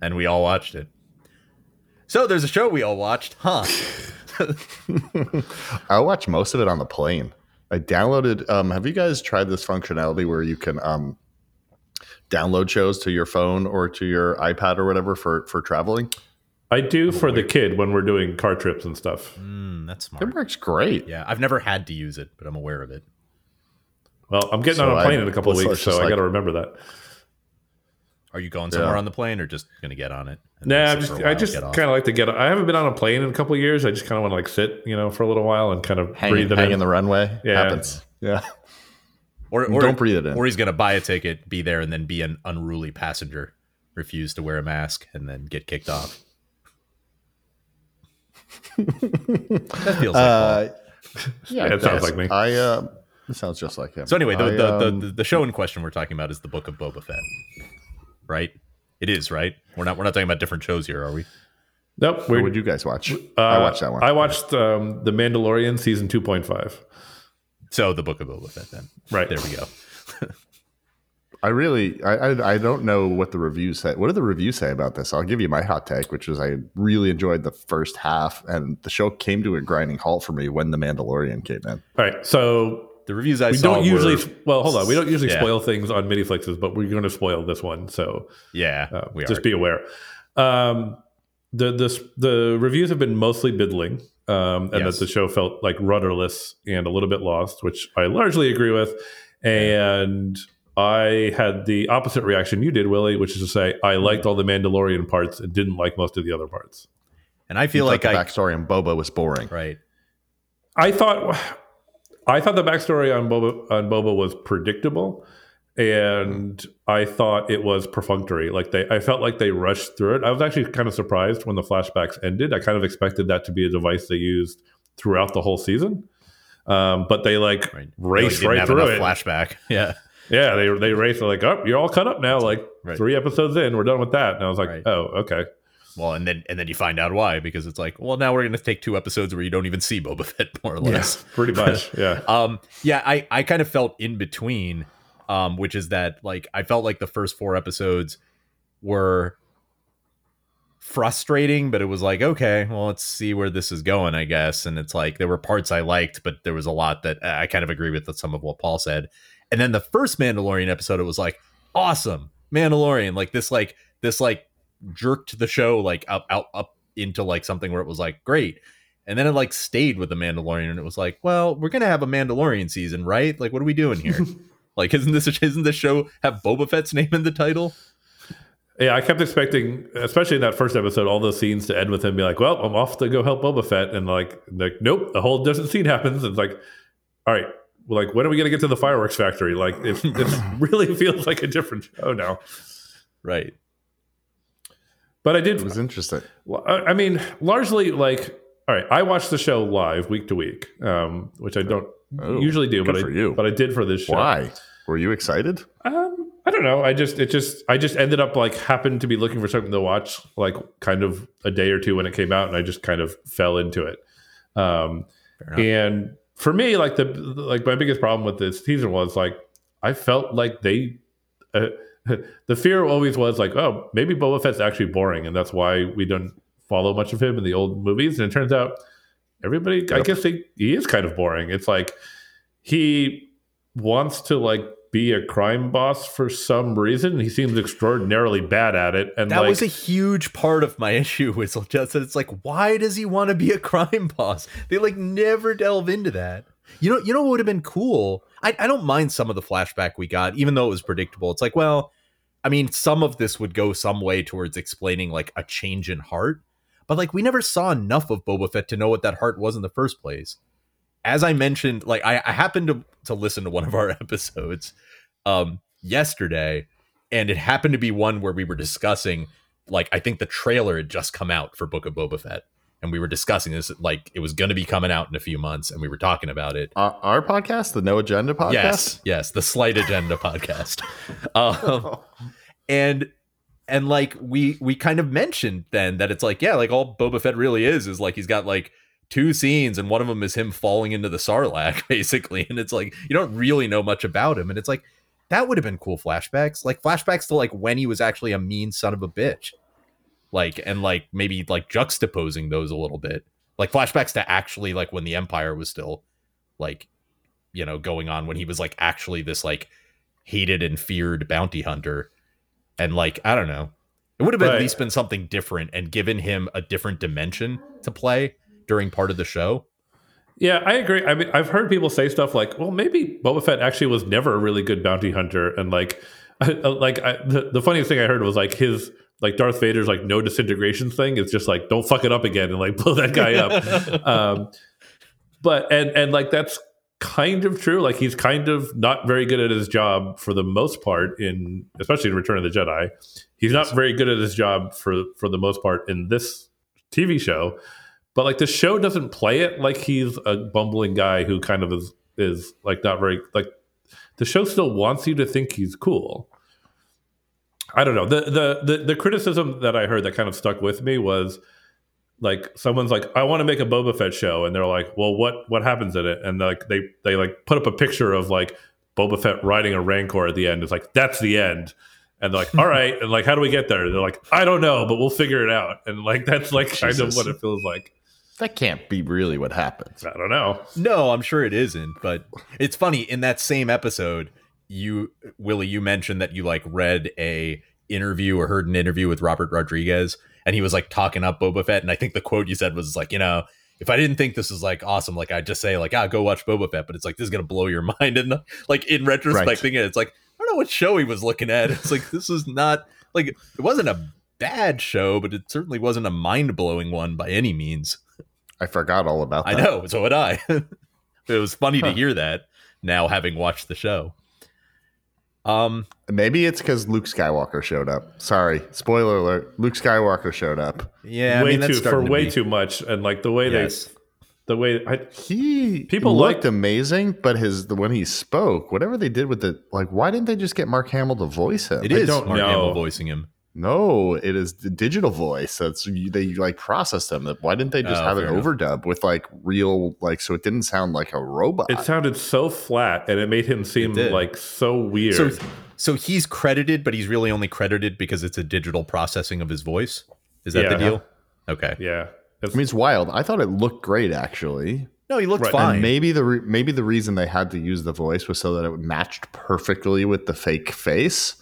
and we all watched it. So there's a show we all watched, huh? I watched most of it on the plane. I downloaded. Um, have you guys tried this functionality where you can um, download shows to your phone or to your iPad or whatever for for traveling? I do for the kid when we're doing car trips and stuff. Mm, that's smart. It works great. Yeah, I've never had to use it, but I'm aware of it. Well, I'm getting So on a plane I in a couple of weeks, just so I got to remember that. Are you going somewhere Yeah. on the plane or just gonna get on it? and Nah, I'm just, for a I just kind of like to get. I haven't been on a plane in a couple of years. I just kind of want to like sit, you know, for a little while and kind of Hang, breathe it hang in. in the runway. Yeah. Happens. Yeah. or, or Don't breathe it in. Or he's gonna buy a ticket, be there, and then be an unruly passenger, refuse to wear a mask, and then get kicked off. that feels like Uh, yeah, Yeah, it sounds like me. I. Uh, it sounds just like him. So anyway, the, I, the, um, the, the the show in question we're talking about is the Book of Boba Fett, right? It is right. We're not we're not talking about different shows here, are we? nope. what would you guys watch? uh, I watched that one. I watched um, the Mandalorian season two point five. So the Book of Boba Fett, then. Right There we go. I really, I, I, I don't know what the reviews say. What do the reviews say about this? I'll give you my hot take, which is I really enjoyed the first half, and the show came to a grinding halt for me when the Mandalorian came in. All right, so The reviews I we saw don't usually. were- well, hold on. We don't usually Yeah. spoil things on mini flixes, but we're going to spoil this one. So yeah, Uh, we just are. be aware. Um, the the the reviews have been mostly biddling, um, and Yes. that the show felt like rudderless and a little bit lost, which I largely agree with. And I had the opposite reaction you did, Willie, which is to say I liked all the Mandalorian parts and didn't like most of the other parts. and I feel thought like the I backstory on Boba was boring. right. I thought I thought the backstory on Boba on Boba was predictable, and I thought it was perfunctory. Like they, I felt like they rushed through it. I was actually kind of surprised when the flashbacks ended. I kind of expected that to be a device they used throughout the whole season, um, but they like Right. raced right through it. Flashback. Yeah. yeah, they they raced like, oh, you're all cut up now. Like Right. three episodes in, we're done with that. And I was like, Right. oh, okay. Well, and then and then you find out why because it's like, well, now we're gonna take two episodes where you don't even see Boba Fett more or less. pretty much. Yeah. Um, yeah, I I kind of felt in between, um, which is that like I felt like the first four episodes were frustrating, but it was like, okay, well, let's see where this is going, I guess. And it's like there were parts I liked, but there was a lot that I kind of agree with some of what Paul said. And then the first Mandalorian episode, it was like, awesome, Mandalorian, like this, like this, like jerked the show like up, out, up into like something where it was like great. And then it like stayed with the Mandalorian, and it was like, well, we're gonna have a Mandalorian season, right? Like, what are we doing here? like, isn't this isn't this show have Boba Fett's name in the title? Yeah, I kept expecting, especially in that first episode, all those scenes to end with him be like, "Well, I'm off to go help Boba Fett," and like, like, nope, a whole different scene happens. It's like, all right, like, when are we gonna get to the fireworks factory? Like, it, it really feels like a different show now. Right. But I did, It was interesting. I mean, largely like, all right, I watched the show live week to week, um, which I don't Oh, usually do, but for I, you. but I did for this show. Why? Were you excited? Um, I don't know. I just it just I just ended up like happened to be looking for something to watch like kind of a day or two when it came out, and I just kind of fell into it. Um, and for me, like the like my biggest problem with this season was like I felt like they. Uh, the fear always was like, oh, maybe Boba Fett's actually boring, and that's why we don't follow much of him in the old movies. And it turns out everybody, I guess, they, he is kind of boring. It's like he wants to like be a crime boss for some reason. He seems extraordinarily bad at it, and That like, was a huge part of my issue with just that it's like, why does he want to be a crime boss? They like never delve into that. You know, you know what would have been cool? I, I don't mind some of the flashback we got, even though it was predictable. It's like, well, I mean, some of this would go some way towards explaining like a change in heart, but like we never saw enough of Boba Fett to know what that heart was in the first place. As I mentioned, like I, I happened to to listen to one of our episodes um yesterday, and it happened to be one where we were discussing like I think the trailer had just come out for Book of Boba Fett, and we were discussing this like it was going to be coming out in a few months, and we were talking about it. Our, our podcast, the No Agenda podcast. Yes, yes, the Slight Agenda podcast, um, and and like we we kind of mentioned then that it's like yeah, like all Boba Fett really is is like he's got like two scenes, and one of them is him falling into the Sarlacc basically, and it's like you don't really know much about him, and it's like that would have been cool flashbacks, like flashbacks to like when he was actually a mean son of a bitch. Like and like maybe like juxtaposing those a little bit like flashbacks to actually like when the empire was still like you know going on when he was like actually this like hated and feared bounty hunter and like i don't know it would have at Right. least been something different and given him a different dimension to play during part of the show Yeah, I agree. I mean, I've heard people say stuff like, "Well, maybe Boba Fett actually was never a really good bounty hunter," and like, like I, the, the funniest thing I heard was like his like Darth Vader's like no disintegration thing. It's just like don't fuck it up again and like blow that guy up. um, but and and like that's kind of true. Like he's kind of not very good at his job for the most part in especially in Return of the Jedi. He's not very good at his job for for the most part in this TV show. But like the show doesn't play it like he's a bumbling guy who kind of is is like not very like the show still wants you to think he's cool. I don't know. The the the, the criticism that I heard that kind of stuck with me was like someone's like, I want to make a Boba Fett show, and they're like, Well, what what happens in it? And like they they like put up a picture of like Boba Fett riding a Rancor at the end. It's like that's the end. And they're like, all right, and like, how do we get there? They're like, I don't know, but we'll figure it out. And like, that's like kind of what it feels like. That can't be really what happens. I don't know. No, I'm sure it isn't, but it's funny in that same episode, you Willie, you mentioned that you like read a interview or heard an interview with Robert Rodriguez and he was like talking up Boba Fett and I think the quote you said was like, you know, if I didn't think this was like awesome, like I'd just say like, ah, go watch Boba Fett, but it's like this is gonna blow your mind and like in retrospecting it, it's like I don't know what show he was looking at. It's like this is not like it wasn't a bad show, but it certainly wasn't a mind blowing one by any means. I forgot all about I know, so would I. it was funny to hear that now having watched the show. Um Maybe it's because Luke Skywalker showed up. Sorry, spoiler alert. Luke Skywalker showed up. yeah, way I mean too for to way be- too much, and like the way Yes. they, the way I, He People looked liked- amazing, but his when he spoke, whatever they did with it, like why didn't they just get Mark Hamill to voice him? It I is don't Mark know. Hamill voicing him. No, it is the digital voice. That's they like process them. Why didn't they just Oh, have an enough. overdub with like real like so it didn't sound like a robot? it sounded so flat, and it made him seem like so weird. So so he's credited, but he's really only credited because it's a digital processing of his voice. Is that the deal? Okay. yeah, It's- I mean, it's wild. I thought it looked great actually. No, he looked Right, fine. And maybe the re- maybe the reason they had to use the voice was so that it matched perfectly with the fake face.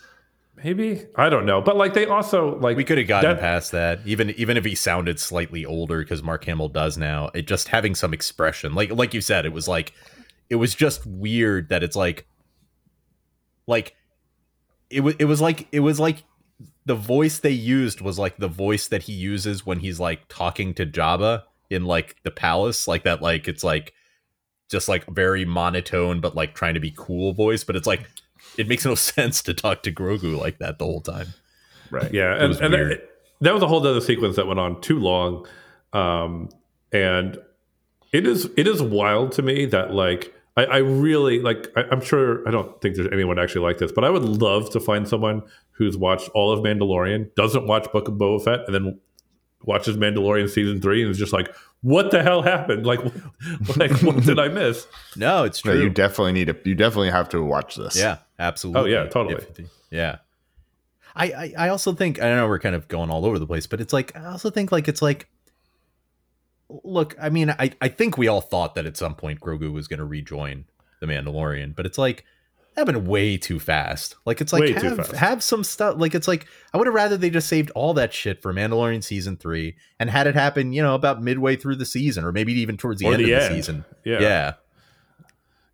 Maybe I don't know, but like they also like we could have gotten that- past that, even even if he sounded slightly older, because Mark Hamill does now. It just having some expression, like like you said, it was like it was just weird that it's like like it was it was like it was like the voice they used was like the voice that he uses when he's like talking to Jabba in like the palace, like that like it's like just like very monotone but like trying to be cool voice, but it's like it makes no sense to talk to Grogu like that the whole time. Right. Yeah, and, and that, that was a whole other sequence that went on too long, um, and it is it is wild to me that like I, I really like I, I'm sure I don't think there's anyone actually like this, but I would love to find someone who's watched all of Mandalorian, doesn't watch Book of Boba Fett, and then watches Mandalorian season three and is just like, what the hell happened? Like, like what did I miss? No, it's No, true. you definitely need to. You definitely have to watch this. Yeah, absolutely. Oh, yeah, totally. If- yeah. I, I I also think I know we're kind of going all over the place, but it's like I also think like it's like look, I mean, I, I think we all thought that at some point Grogu was gonna rejoin the Mandalorian, but it's like that happened way too fast. Like it's like Way have, have some stuff like it's like I would have rather they just saved all that shit for Mandalorian season three and had it happen, you know, about midway through the season or maybe even towards the Or end the of end. the season. Yeah. yeah.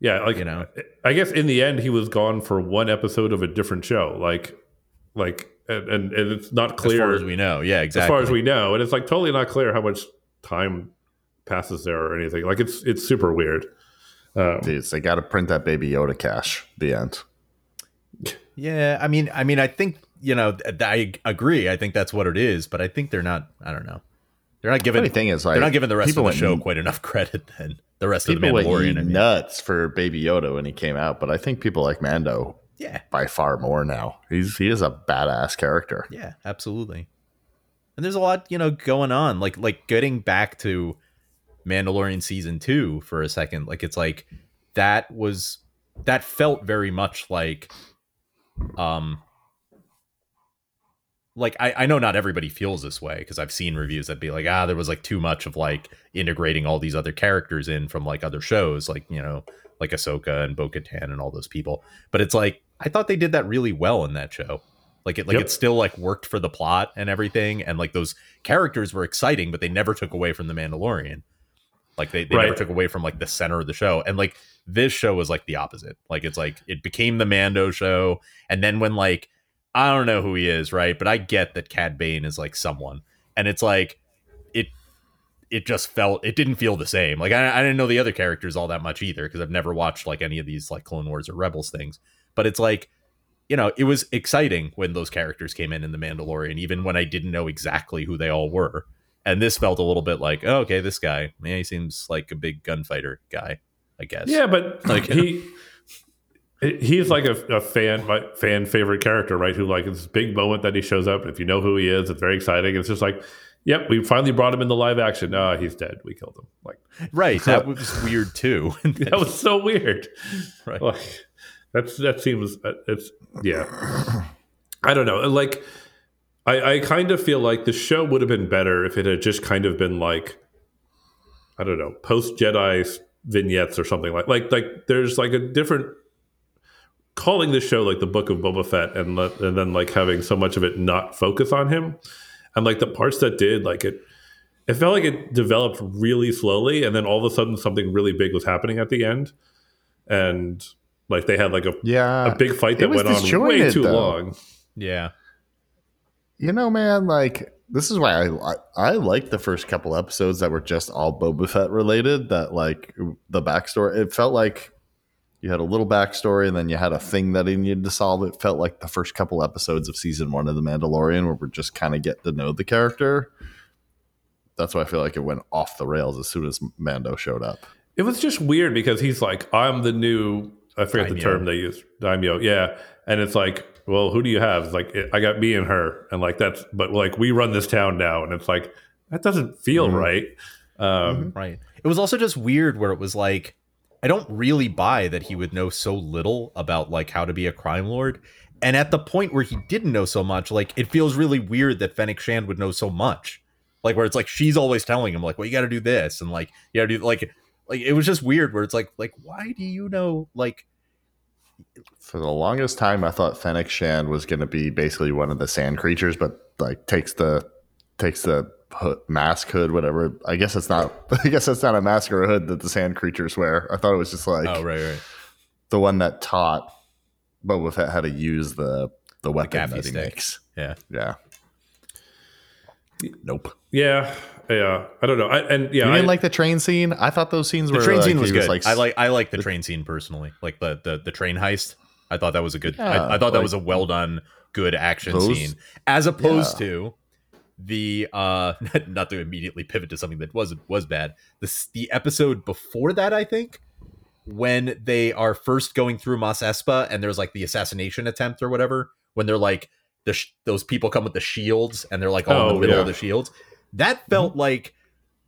Yeah, like You know? I guess in the end he was gone for one episode of a different show. Like, like, and and, and it's not clear As clear far as we know. Yeah, exactly. as far as we know, and it's like totally not clear how much time passes there or anything. Like it's it's super weird. Um, Dudes, they got to print that baby Yoda cash. The end. Yeah, I mean, I mean, I think you know, I agree. I think that's what it is, but I think they're not. I don't know. They're not giving. Funny thing is, like, they're not giving the rest of the show quite enough credit than the rest of the went Mandalorian. Mean. nuts for Baby Yoda when he came out, but I think people like Mando Yeah, by far more now. He's he is a badass character. yeah, absolutely. And there's a lot, you know, going on. Like, like getting back to Mandalorian season two for a second. Like, it's like that was that felt very much like, um, like I, I know not everybody feels this way because I've seen reviews that be like, ah, there was like too much of like integrating all these other characters in from like other shows, like you know, like Ahsoka and Bo Katan and all those people. But it's like I thought they did that really well in that show. Like it like Yep. it still like worked for the plot and everything, and like those characters were exciting, but they never took away from the Mandalorian. Like they, they never took away from like the center of the show. And like this show was like the opposite. Like it's like it became the Mando show. And then when like I don't know who he is, right? But I get that Cad Bane is like someone. And it's like it it just felt it didn't feel the same. Like I, I didn't know the other characters all that much either, because I've never watched like any of these like Clone Wars or Rebels things. But it's like you know, it was exciting when those characters came in in The Mandalorian, even when I didn't know exactly who they all were. And this felt a little bit like, oh, okay, this guy, yeah, he seems like a big gunfighter guy, I guess. Yeah, but Like- he he's like a, a fan my fan favorite character, right? Who like it's this big moment that he shows up. If you know who he is, it's very exciting. It's just like, yep, we finally brought him into live action. Ah, he's dead. We killed him. Like right. That was weird too. that was so weird. Right. Like that's that seems uh, it's yeah. I don't know. Like I I kind of feel like the show would have been better if it had just kind of been like I don't know post Jedi vignettes or something like like like there's like a different calling this show like the Book of Boba Fett and let, and then like having so much of it not focus on him and like the parts that did like it it felt like it developed really slowly and then all of a sudden something really big was happening at the end and like they had like a, Yeah. a big fight that went on way too though. long yeah. You know, man, like this is why I I, I like the first couple episodes that were just all Boba Fett related. That like the backstory, it felt like you had a little backstory and then you had a thing that he needed to solve. It felt like the first couple episodes of season one of The Mandalorian, where we're just kind of getting to know the character. That's why I feel like it went off the rails as soon as Mando showed up. it was just weird because he's like i'm the new i forget the term they use daimyo yeah and it's like well who do you have it's like i got me and her and like that's but like we run this town now and it's like that doesn't feel Mhm. right um Right. It was also just weird where it was like, I don't really buy that he would know so little about like how to be a crime lord. And at the point where he didn't know so much, like it feels really weird that Fennec Shand would know so much. Like where it's like she's always telling him like, well, you got to do this and like you got to do like like it was just weird where it's like like why do you know like For the longest time, I thought Fennec Shand was going to be basically one of the sand creatures, but like takes the takes the hood, mask hood, whatever. I guess it's not. I guess it's not a mask or a hood that the sand creatures wear. I thought it was just like oh right right the one that taught Boba Fett how to use the the weapon gaffi that he stick. makes. yeah Yeah. Nope. yeah yeah i don't know I, and yeah you I, didn't like the train scene? I thought those scenes were. the were train like, scene was he good. like I like I like the train scene personally, like the the the train heist. I thought that was a good. Yeah, I, I thought that was a well done, good action Those- scene, as opposed Yeah. to the uh not to immediately pivot to something that wasn't was bad. The the episode before that, I think, when they are first going through Mos Espa and there's like the assassination attempt or whatever, when they're like the sh- those people come with the shields and they're like all in Oh, the middle yeah. of the shields. That felt like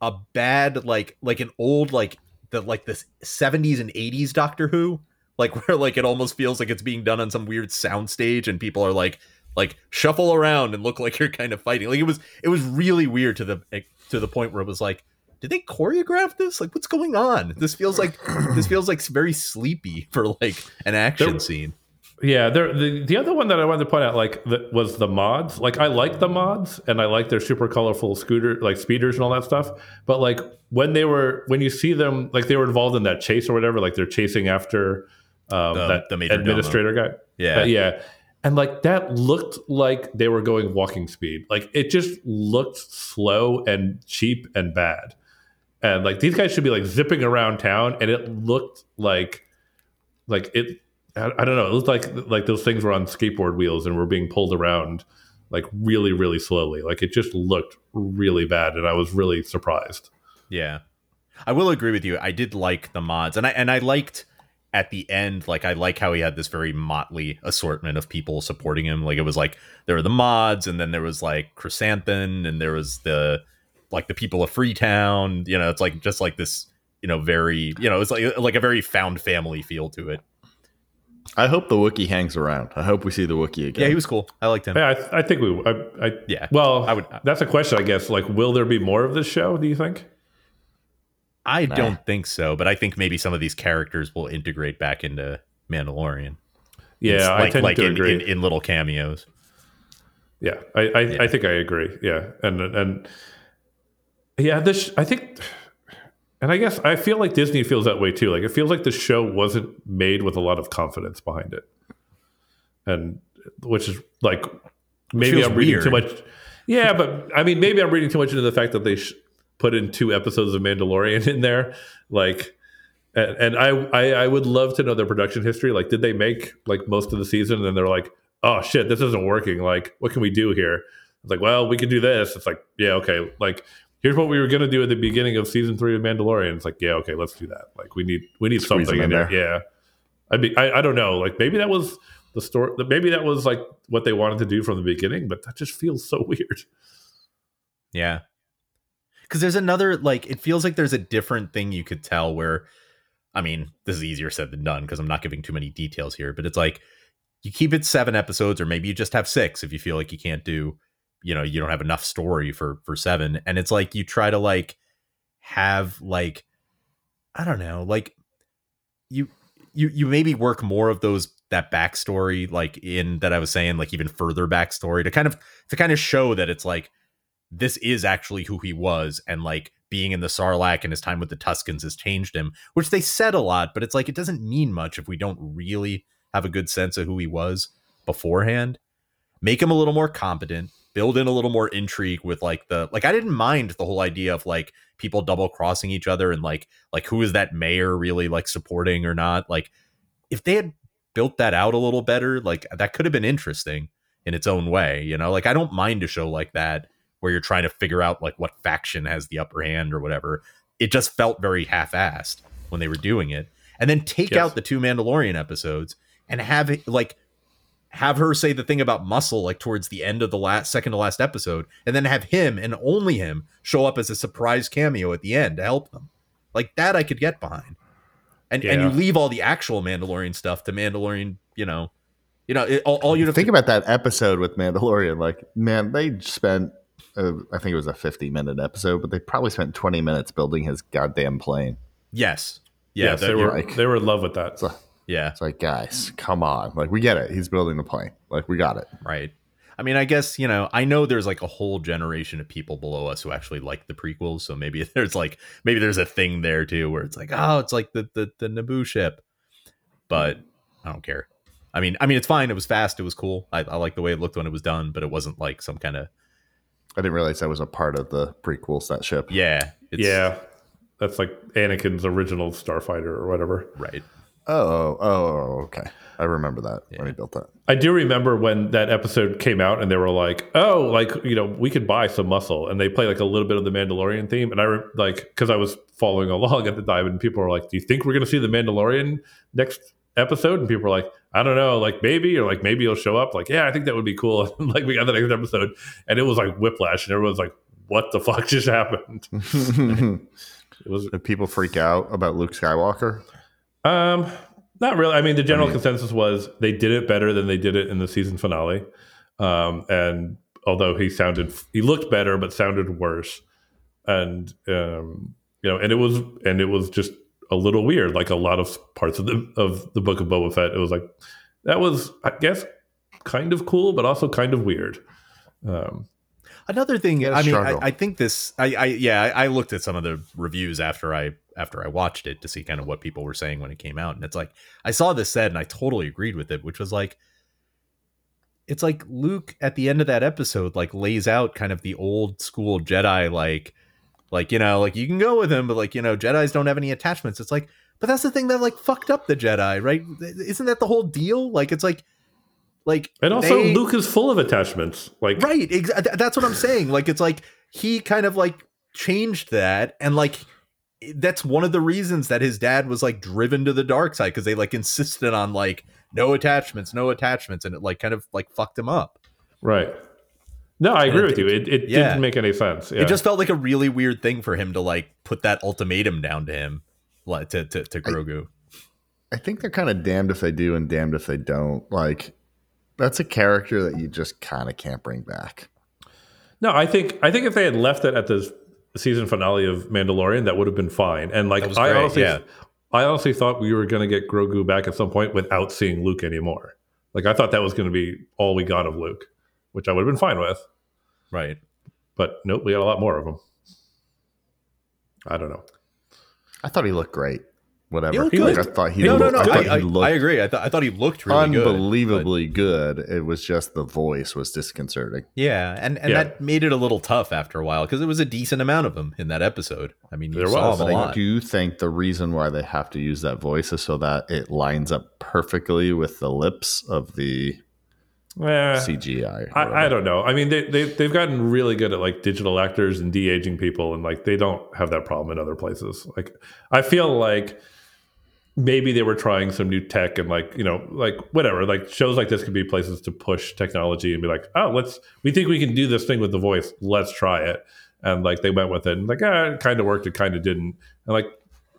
a bad like like an old like the like this 70s and 80s Doctor Who like where like it almost feels like it's being done on some weird soundstage and people are like like shuffle around and look like you're kind of fighting like it was it was really weird to the eh, to the point where it was like did they choreograph this like what's going on this feels like this feels like very sleepy for like an action There- scene Yeah, there. The, the other one that I wanted to point out, like, the, was the mods. Like, I like the mods, and I like their super colorful scooter, like speeders and all that stuff. But like when they were, when you see them, like they were involved in that chase or whatever, like they're chasing after um, The- that the major administrator guy. yeah Uh, yeah. And like that looked like they were going walking speed. Like it just looked slow and cheap and bad. And like these guys should be like zipping around town and it looked like like it I, I don't know, it looked like like those things were on skateboard wheels and were being pulled around like really really slowly. Like it just looked really bad and I was really surprised. Yeah. I will agree with you. I did like the mods and I and I liked at the end like I like how he had this very motley assortment of people supporting him. Like it was like there were the mods and then there was like Chrysanthemum and there was the like the people of Freetown, you know, it's like just like this, you know, very, you know, it's like like a very found family feel to it. I hope the Wookiee hangs around. I hope we see the Wookiee again. Yeah, he was cool. I liked him. Yeah, I, I think we. I, I Yeah. Well, I would- That's a question, I guess. Like, will there be more of this show? Do you think? I Nah. don't think so, but I think maybe some of these characters will integrate back into Mandalorian. Yeah, It's I like, tend like to in, agree. in, in little cameos. Yeah, I I, I think I agree. Yeah, and and yeah, this I think, and I guess I feel like Disney feels that way too. Like it feels like the show wasn't made with a lot of confidence behind it, and which is like maybe I'm reading too much. Yeah, but I mean, maybe I'm reading too much into the fact that they sh- put in two episodes of Mandalorian in there, like. And, and I, I I would love to know their production history. Like, did they make like most of the season, and then they're like, "Oh shit, this isn't working. Like, what can we do here?" It's like, well, we can do this. It's like, yeah, okay. Like, here's what we were gonna do at the beginning of season three of Mandalorian. It's like, yeah, okay, let's do that. Like, we need we need Squeeze something in there. Yeah, I mean, I, I don't know. Like, maybe that was the story. Maybe that was like what they wanted to do from the beginning, but that just feels so weird. Yeah. Because there's another, like, it feels like there's a different thing you could tell where, I mean, this is easier said than done because I'm not giving too many details here, but it's like you keep it seven episodes, or maybe you just have six if you feel like you can't do, you know, you don't have enough story for for seven. And it's like you try to like have like, I don't know, like you you you maybe work more of those that backstory like in that I was saying, like even further backstory to kind of to kind of show that it's like this is actually who he was and like being in the sarlacc and his time with the tuscans has changed him which they said a lot but it's like it doesn't mean much if we don't really have a good sense of who he was beforehand. Make him a little more competent build in a little more intrigue with like the like i didn't mind the whole idea of like people double crossing each other and like like who is that mayor really like supporting or not? Like if they had built that out a little better like that could have been interesting in its own way you know? Like i don't mind a show like that where you're trying to figure out like what faction has the upper hand or whatever. It just felt very half-assed when they were doing it. And then take Yes. out the two Mandalorian episodes and have it like have her say the thing about muscle like towards the end of the last second to last episode and then have him and only him show up as a surprise cameo at the end to help them. Like that I could get behind. And and you leave all the actual Mandalorian stuff to Mandalorian, you know, you know, it, all, all you Think to about that episode with Mandalorian. Like, man, they spent, uh, I think it was a 50 minute episode, but they probably spent 20 minutes building his goddamn plane. Yes. Yeah, yes, that- they were like- they were in love with that. So yeah. it's like, guys, come on. Like, we get it. He's building the plane. Like, we got it. Right. I mean, I guess, you know, I know there's like a whole generation of people below us who actually like the prequels. So maybe there's like, maybe there's a thing there too where it's like, oh, it's like the, the, the Naboo ship. But I don't care. I mean, I mean, it's fine. It was fast. It was cool. I, I like the way it looked when it was done, but it wasn't like some kind of, I didn't realize that was a part of the prequels, that ship. yeah. It's, yeah, that's like Anakin's original starfighter or whatever. Right. Oh, oh, oh, okay. I remember that when he built that. I do remember when that episode came out and they were like, "Oh, like you know, we could buy some muscle," and they play like a little bit of the Mandalorian theme. And I re- like because I was following along at the time, and people were like, "Do you think we're going to see the Mandalorian next episode?" And people were like, "I don't know, like maybe, or like maybe he'll show up." Like, yeah, I think that would be cool. And like we got the next episode, and it was like whiplash, and everyone's like, "What the fuck just happened?" It was Did people freak out about Luke Skywalker? Um, not really. I mean, the general I mean- consensus was they did it better than they did it in the season finale. Um, and although he sounded, he looked better, but sounded worse. And um, you know, and it was, and it was just a little weird. Like a lot of parts of the of the book of Boba Fett, it was like that was, I guess, kind of cool, but also kind of weird. Um, Another thing, Yeah, I mean, I. I think this, I, I, yeah, I, I looked at some of the reviews after I, after I watched it to see kind of what people were saying when it came out, and it's like I saw this said, and I totally agreed with it, which was like, it's like Luke at the end of that episode, like lays out kind of the old school Jedi, like, like you know, like you can go with him, but like you know, Jedi's don't have any attachments. It's like, but that's the thing that like fucked up the Jedi, right? Isn't that the whole deal? Like, it's like, like, and also, they- Luke is full of attachments. Like, right ex- that's what i'm saying like it's like he kind of like changed that and like that's one of the reasons that his dad was like driven to the dark side because they like insisted on like no attachments no attachments and it like kind of like fucked him up right? No, I agree it- with you. It, it yeah. didn't make any sense. Yeah. it just felt like a really weird thing for him to like put that ultimatum down to him like to to, to grogu I think they're kind of damned if they do and damned if they don't. Like that's a character that you just kind of can't bring back. No, I think I think if they had left it at the season finale of Mandalorian, that would have been fine. And like I great, honestly, yeah. I honestly thought we were going to get Grogu back at some point without seeing Luke anymore. Like I thought that was going to be all we got of Luke, which I would have been fine with. Right. But nope, we got a lot more of them. I don't know. I thought he looked great. Whatever. looked Like, good. I thought he no, no, looked, no. I, thought I, I, he looked I agree. I thought I thought he looked really good. unbelievably good, It was just the voice was disconcerting. yeah, and and Yeah. that made it a little tough after a while because it was a decent amount of him in that episode. I mean, you There saw was. a But I do think the reason why they have to use that voice is so that it lines up perfectly with the lips of the Eh, CGI. I, I don't know. I mean, they, they they've gotten really good at like digital actors and de aging people, and like they don't have that problem in other places. Like I feel like maybe they were trying some new tech and like you know like whatever. Like shows like this could be places to push technology and be like, oh, let's we think we can do this thing with the voice. Let's try it. And like they went with it, and like ah, it kind of worked, it kind of didn't, and like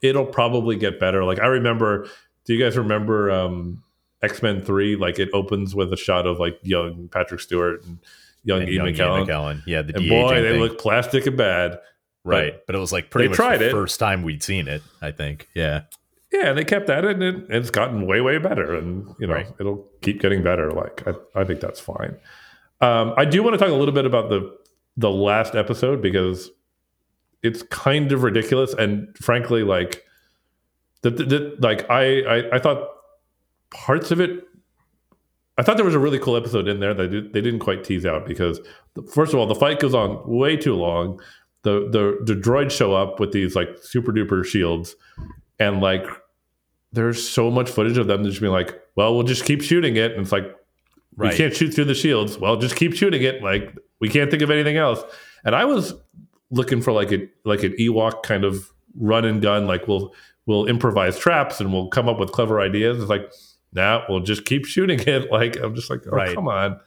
it'll probably get better. Like I remember, do you guys remember? um X Men Three, like it opens with a shot of like young Patrick Stewart and young And Ian young McKellen. McKellen. Yeah, the And boy, they thing. look plastic and bad. right, but it was like pretty much tried the it. first time we'd seen it. I think. Yeah. Yeah, and they kept at it, and it, it's gotten way, way better. And you know, Right. it'll keep getting better. Like I, I think that's fine. Um, I do want to talk a little bit about the the last episode because it's kind of ridiculous, and frankly, like the, the, the like I, I I thought parts of it. I thought there was a really cool episode in there that did, they didn't quite tease out because first of all, the fight goes on way too long. The the the droids show up with these like super duper shields, and like there's so much footage of them just being like, "Well, we'll just keep shooting it," and it's like Right. we can't shoot through the shields. Well, just keep shooting it. Like we can't think of anything else. And I was looking for like a like an Ewok kind of run and gun. Like we'll we'll improvise traps and we'll come up with clever ideas. It's like, nah, we'll just keep shooting it. Like I'm just like, oh Right. come on,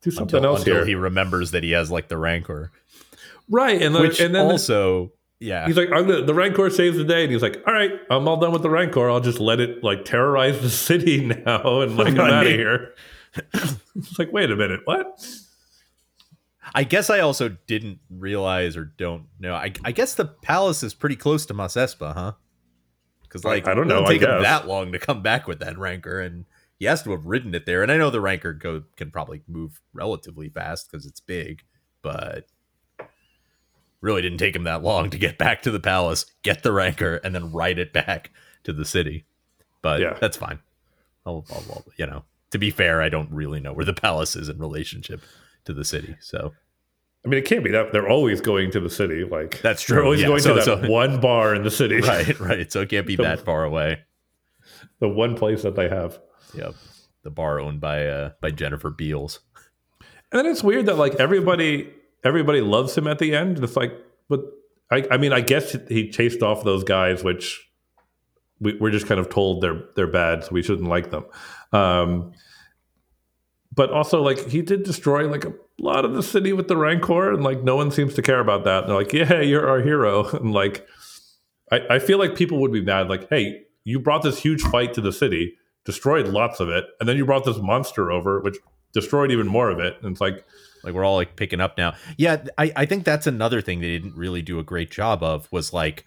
do something until, else until here. he remembers that he has like the rancor, right, and, then which and then also, yeah, He's like, I'm gonna, the Rancor saves the day, and he's like, all right, I'm all done with the Rancor. I'll just let it like terrorize the city now, and like I'm out of here. it's like, wait a minute, what? I guess I also didn't realize or don't know. I, I guess the palace is pretty close to Mos Espa, huh? Because like I don't it know, take him that long to come back with that rancor, and he has to have ridden it there. And I know the rancor go can probably move relatively fast because it's big, but really didn't take him that long to get back to the palace, get the rancor, and then ride it back to the city. But Yeah. that's fine. I'll, I'll, I'll- you know, to be fair, I don't really know where the palace is in relationship to the city, so. I mean, it can't be that they're always going to the city. Like That's true. They're always yeah. going So- to that so- one bar in the city, right right so it can't be The- that far away the one place that they have. yep the bar owned by uh by jennifer beals And then it's weird that like everybody everybody loves him at the end. It's like, but I, I mean, I guess he chased off those guys, which we, we're just kind of told they're they're bad, so we shouldn't like them. Um, but also, like he did destroy like a lot of the city with the Rancor, and like no one seems to care about that. And they're like, yeah, you're our hero, and like I, I feel like people would be mad, like, hey, you brought this huge fight to the city, destroyed lots of it, and then you brought this monster over, which destroyed even more of it. And it's like, like we're all like picking up now yeah i i think that's another thing they didn't really do a great job of was like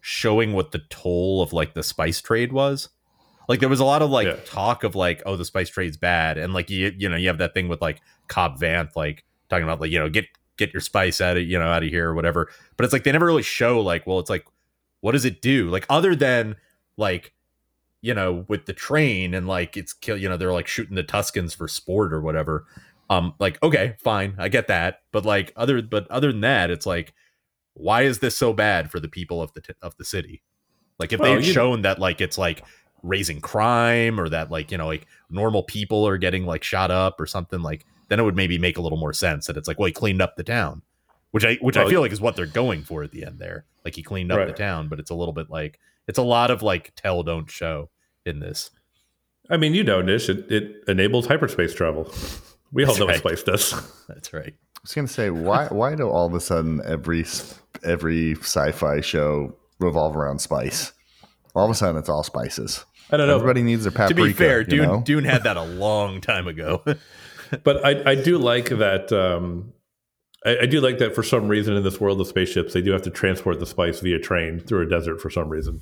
showing what the toll of like the spice trade was like there was a lot of like Yeah. talk of like oh the spice trade's bad. And like you you know you have that thing with like cobb vanth like talking about like you know get get your spice out of you know out of here or whatever. But it's like they never really show like well it's like what does it do? Like other than like you know with the train and like it's kill you know they're like shooting the tuscans for sport or whatever. Um like okay fine i get that. But like other but other than that it's like why is this so bad for the people of the t- of the city? Like if Well, they had shown that like it's like raising crime or that like you know like normal people are getting like shot up or something like then it would maybe make a little more sense that it's like well he cleaned up the town which i which i feel like is what they're going for at the end there like he cleaned up the town but it's a little bit like it's a lot of like tell don't show in this I mean, you know, Nish, it, it enables hyperspace travel. We all That's know right. what space does. that's right I was gonna say why why do all of a sudden every every sci-fi show revolve around spice? All of a sudden it's all spices. I don't know. Everybody needs a To be fair, Dune know? Dune had that a long time ago. but I, I do like that. Um, I, I do like that for some reason in this world of spaceships, they do have to transport the spice via train through a desert for some reason.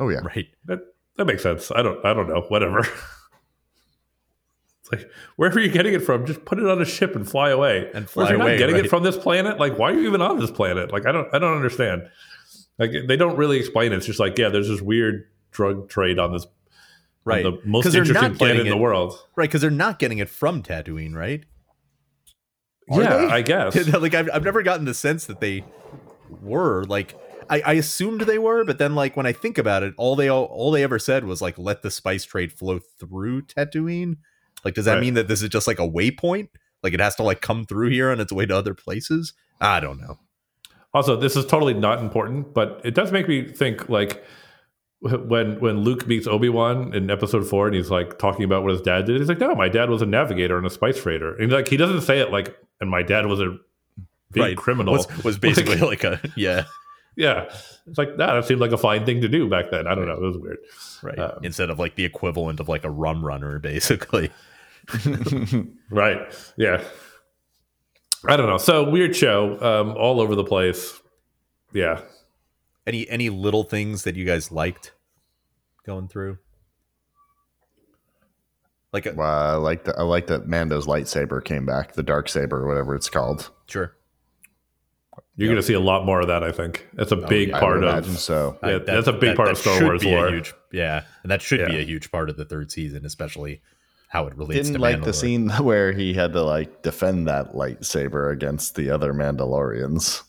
Oh yeah. right. That that makes sense. I don't I don't know. Whatever. It's like wherever you're getting it from, just put it on a ship and fly away. And fly you're not getting right. it from this planet, like why are you even on this planet? Like I don't I don't understand. Like they don't really explain it. It's just like yeah, there's this weird drug trade on this Right. on the most interesting planet in the world. Right, because they're not getting it from Tatooine, right? Are yeah, they? I guess. like I've, I've never gotten the sense that they were like I, I assumed they were, but then like when I think about it, all they all, all they ever said was like let the spice trade flow through Tatooine. Like, does that Right. mean that this is just like a waypoint? Like it has to like come through here on its way to other places? I don't know. Also, this is totally not important, but it does make me think like when when Luke meets Obi Wan in Episode Four, and he's like talking about what his dad did. He's like, "No, my dad was a navigator and a spice trader." And like he doesn't say it like, "And my dad was a big Right. criminal." Was, was basically like a yeah, yeah, it's like nah, that seemed like a fine thing to do back then. I don't know, it was weird. right. Um, Instead of like the equivalent of like a rum runner, basically. Right? Yeah. I don't know. So weird show, um, all over the place. Yeah. Any any little things that you guys liked going through? Like a, Well, I like that. I like that Mando's lightsaber came back, the dark saber, or whatever it's called. sure. You're going to see a lot more of that, I think. That's a big I part would of so. Yeah, I- that's a big part of Star Wars be lore. huge, yeah, and that should be a huge part of the third season, especially how it relates Didn't to like the scene where he had to like defend that lightsaber against the other Mandalorians.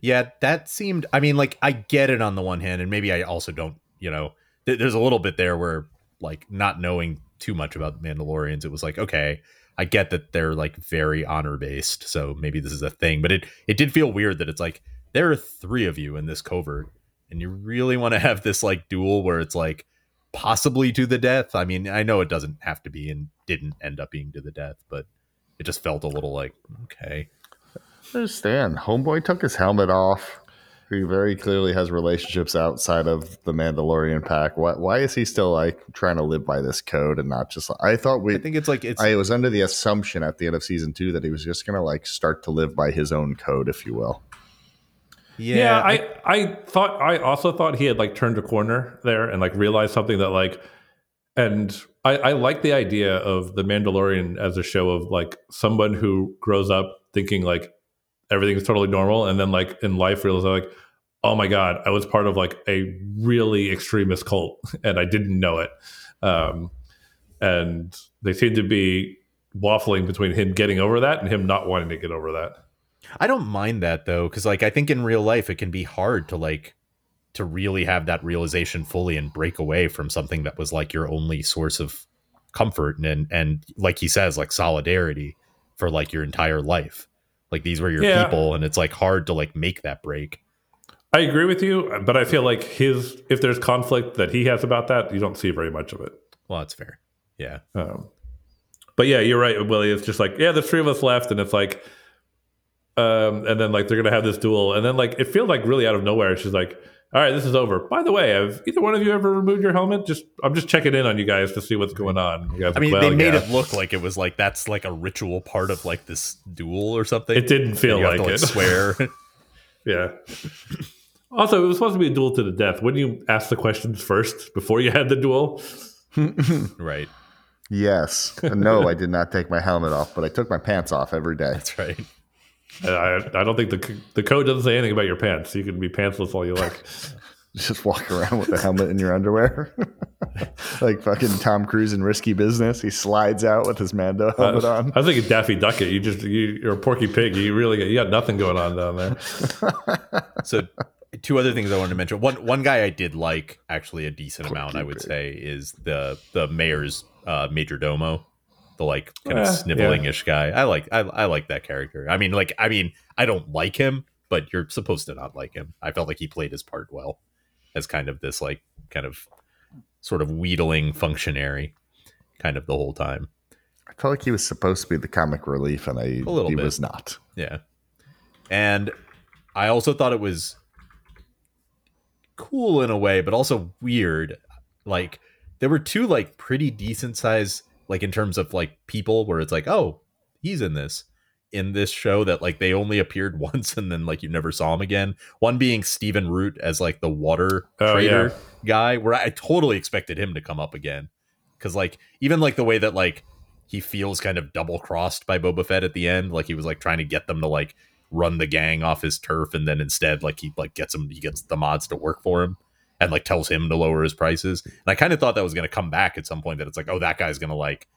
Yeah, that seemed. I mean, like I get it on the one hand, and maybe I also don't. You know, th- there's a little bit there where, like, not knowing too much about Mandalorians, it was like, okay, I get that they're like very honor based, so maybe this is a thing. But it it did feel weird that it's like there are three of you in this covert, and you really want to have this like duel where it's like possibly to the death. I mean, I know it doesn't have to be, and didn't end up being to the death, but it just felt a little like okay. I understand. Homeboy took his helmet off. He very clearly has relationships outside of the Mandalorian pack. Why, why is he still like trying to live by this code and not just? I thought we. I think it's like it's I was under the assumption at the end of season two that he was just gonna like start to live by his own code, if you will. Yeah, Yeah, I, I thought I also thought he had like turned a corner there and like realized something that like and I, I like the idea of the Mandalorian as a show of like someone who grows up thinking like everything's totally normal and then like in life realizes like, oh my God, I was part of like a really extremist cult and I didn't know it. Um and they seem to be waffling between him getting over that and him not wanting to get over that. I don't mind that though, because like I think in real life it can be hard to like to really have that realization fully and break away from something that was like your only source of comfort and, and like he says, like solidarity for like your entire life. Like these were your Yeah. people, and it's like hard to like make that break. I agree with you, but I feel like his if there's conflict that he has about that, you don't see very much of it. Well, that's fair. Yeah. Um, but yeah, you're right, Willie. It's just like yeah, there's three of us left, and it's like, um, and then like they're gonna have this duel, and then like it feels like really out of nowhere. She's like, all right, this is over. By the way, have either one of you ever removed your helmet? Just I'm just checking in on you guys to see what's going on. You guys I like, mean, "Well, they made yeah." it look like it was like that's like a ritual part of like this duel or something. It didn't feel You have like it. Swear. Yeah. Also, it was supposed to be a duel to the death. Wouldn't you ask the questions first before you had the duel? right. Yes. no, I did not take my helmet off, but I took my pants off every day. That's right. I, I don't think the the code doesn't say anything about your pants. You can be pantsless all you like. Just walk around with a helmet in your underwear, like fucking Tom Cruise in Risky Business. He slides out with his Mando helmet on. I think was thinking Daffy Ducket. You just you, you're a Porky Pig. You really got, you got nothing going on down there. so two other things I wanted to mention. One one guy I did like actually a decent amount, I would Pig. say, is the the mayor's uh major domo. The like kind of Eh, sniveling ish guy. I like I, I like that character. I mean, like I mean, I don't like him, but you're supposed to not like him. I felt like he played his part well as kind of this like kind of sort of wheedling functionary kind of the whole time. I felt like he was supposed to be the comic relief, and I A little he bit. was not. Yeah. And I also thought it was cool in a way, but also weird. like there were two like pretty decent size like in terms of like people where it's like oh he's in this. In this show that like they only appeared once and then like you never saw him again. One being Stephen Root as like the water Oh, trader yeah. guy where I totally expected him to come up again. Because like even like the way that like he feels kind of double crossed by Boba Fett at the end like he was like trying to get them to like run the gang off his turf and then instead like he like gets him he gets the mods to work for him and like tells him to lower his prices and I kind of thought that was going to come back at some point that it's like oh that guy's going to like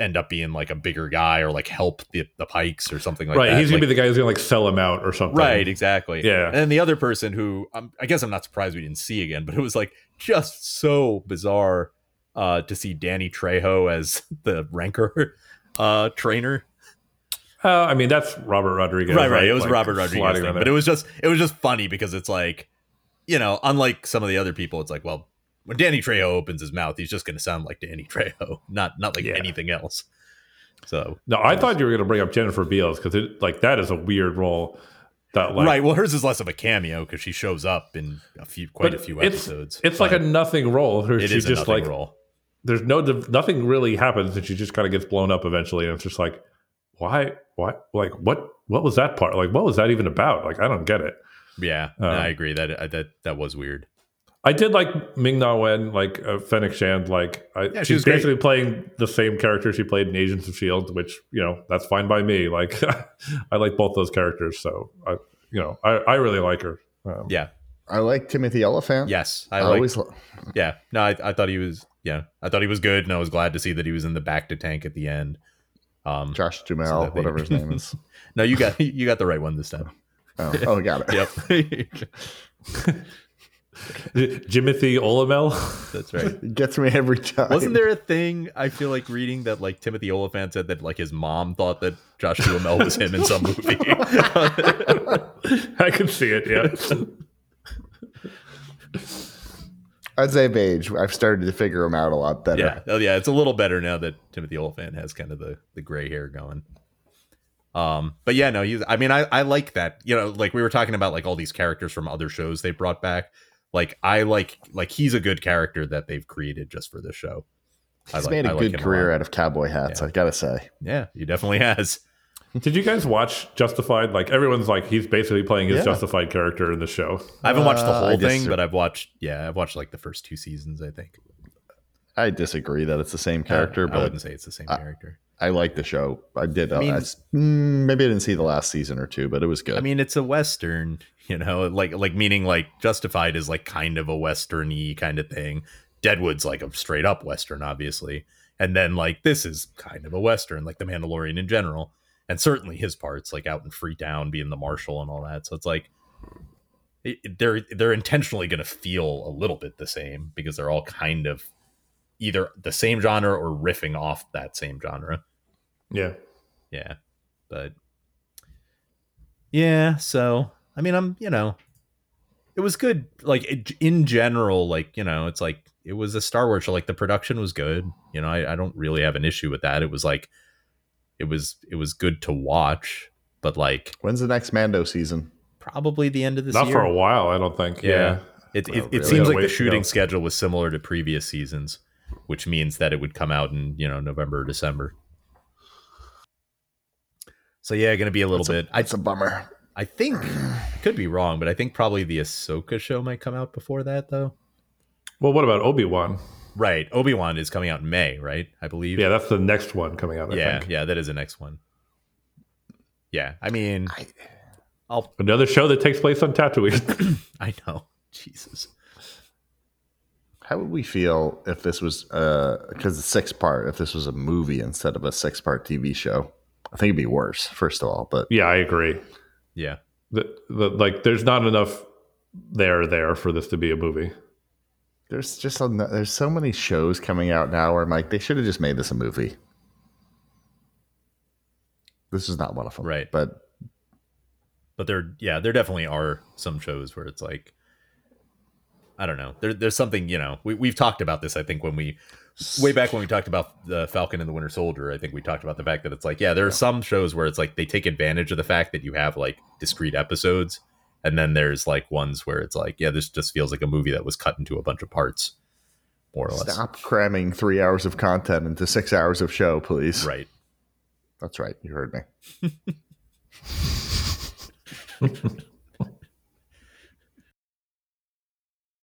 end up being like a bigger guy or like help the, the Pykes or something like right. that Right. He's gonna be the guy who's gonna like sell him out or something. Right, exactly. Yeah. And then the other person who um, I guess I'm not surprised we didn't see again, but it was like just so bizarre uh, to see Danny Trejo as the Rancor uh, trainer. Uh, I mean, that's Robert Rodriguez. right, right. It was Like, Robert Rodriguez, thing, but it was just it was just funny because it's like, you know, unlike some of the other people, it's like, well, when Danny Trejo opens his mouth, he's just going to sound like Danny Trejo, not not like Yeah. anything else. So No, I thought you were gonna bring up Jennifer Beals because it like that is a weird role. That like right, well, hers is less of a cameo because she shows up in a few, quite a few it's- episodes. It's like a nothing role. Her, it she is just nothing like role. there's no nothing really happens, and she just kind of gets blown up eventually, and it's just like, why, why, like what, what was that part? Like, what was that even about? Like, I don't get it. Yeah, no, I agree that uh, that that was weird. I did like Ming Na Wen, like uh, Fennec Shand, like I, Yeah, she she's was great. basically playing the same character she played in Agents of Shield, which you know that's fine by me. Like I like both those characters, so I, you know, I, I really like her. Um, Yeah. I like Timothy Olyphant. Yes, I, I, like. always. lo- yeah, no, I, I thought he was. Yeah, I thought he was good, and I was glad to see that he was in the bacta tank at the end. Um, Josh So Jamel, that they- whatever his name is. no, you got you got the right one this time. Oh, oh got it. Yep, Jimothy Olamel. that's right. It gets me every time. Wasn't there a thing? I feel like reading that like Timothy Olyphant said that like his mom thought that Josh Duhamel was him in some movie. I can see it. Yeah. As I've aged, I've started to figure him out a lot better. yeah, oh yeah, it's a little better now that Timothy Olyphant has kind of the the gray hair going. Um, but yeah, no, he's. I mean, I I like that. You know, like we were talking about like all these characters from other shows they brought back. Like I like like he's a good character that they've created just for this show. I He's like- made I a like good him career lot. out of cowboy hats. Yeah. I gotta say. Yeah, he definitely has. Did you guys watch Justified? Like everyone's like he's basically playing his Yeah. Justified character in the show. I haven't watched the Uh, whole I thing, but I've watched. Yeah, I've watched like the first two seasons. I think. I disagree that it's the same character, I but wouldn't say it's the same I- character. I like the show. I did. I mean- I mm, maybe I didn't see the last season or two, but it was good. I mean, it's a western, you know, like like meaning like Justified is like kind of a westerny kind of thing. Deadwood's like a straight up western, obviously, and then like this is kind of a western, like The Mandalorian in general, and certainly his parts, like out in Freetown, being the marshal and all that. So it's like it- they're they're intentionally going to feel a little bit the same because they're all kind of either the same genre or riffing off that same genre. Yeah. Yeah. But yeah, so I mean, I'm, you know, it was good like it, in general like, you know, it's like it was a Star Wars show like the production was good. You know, I, I don't really have an issue with that. It was like it was it was good to watch, but like When's the next Mando season? probably the end of this Not year. for a while, I don't think. Yeah. Yeah. It, Well, it, it really? seems like the shooting schedule was similar to previous seasons, which means that it would come out in, you know, November or December. So yeah, gonna be a little That's bit. I It's a bummer. I think I could be wrong, but I think probably the Ahsoka show might come out before that though. Well, what about Obi Wan? Right. Obi Wan is coming out in May, right? I believe. Yeah, that's the next one coming out. I yeah, think. yeah, that is the next one. Yeah. I mean I- I'll Another show that takes place on Tatooine. I know. Jesus. How would we feel if this was uh, because the six part? If this was a movie instead of a six part TV show, I think it'd be worse. First of all, but yeah, I agree. Yeah. The, the, like, there's not enough there there for this to be a movie. there's just a, there's so many shows coming out now where I'm like, they should have just made this a movie. This is not one of them, Right. But but there yeah there definitely are some shows where it's like i don't know there, there's something you know we, we've talked about this i think when we way back when we talked about the falcon and the winter soldier i think we talked about the fact that it's like yeah there are some shows where it's like they take advantage of the fact that you have like discrete episodes and then there's like ones where it's like yeah this just feels like a movie that was cut into a bunch of parts more or less. Stop cramming three hours of content into six hours of show, please. Right. That's right. You heard me.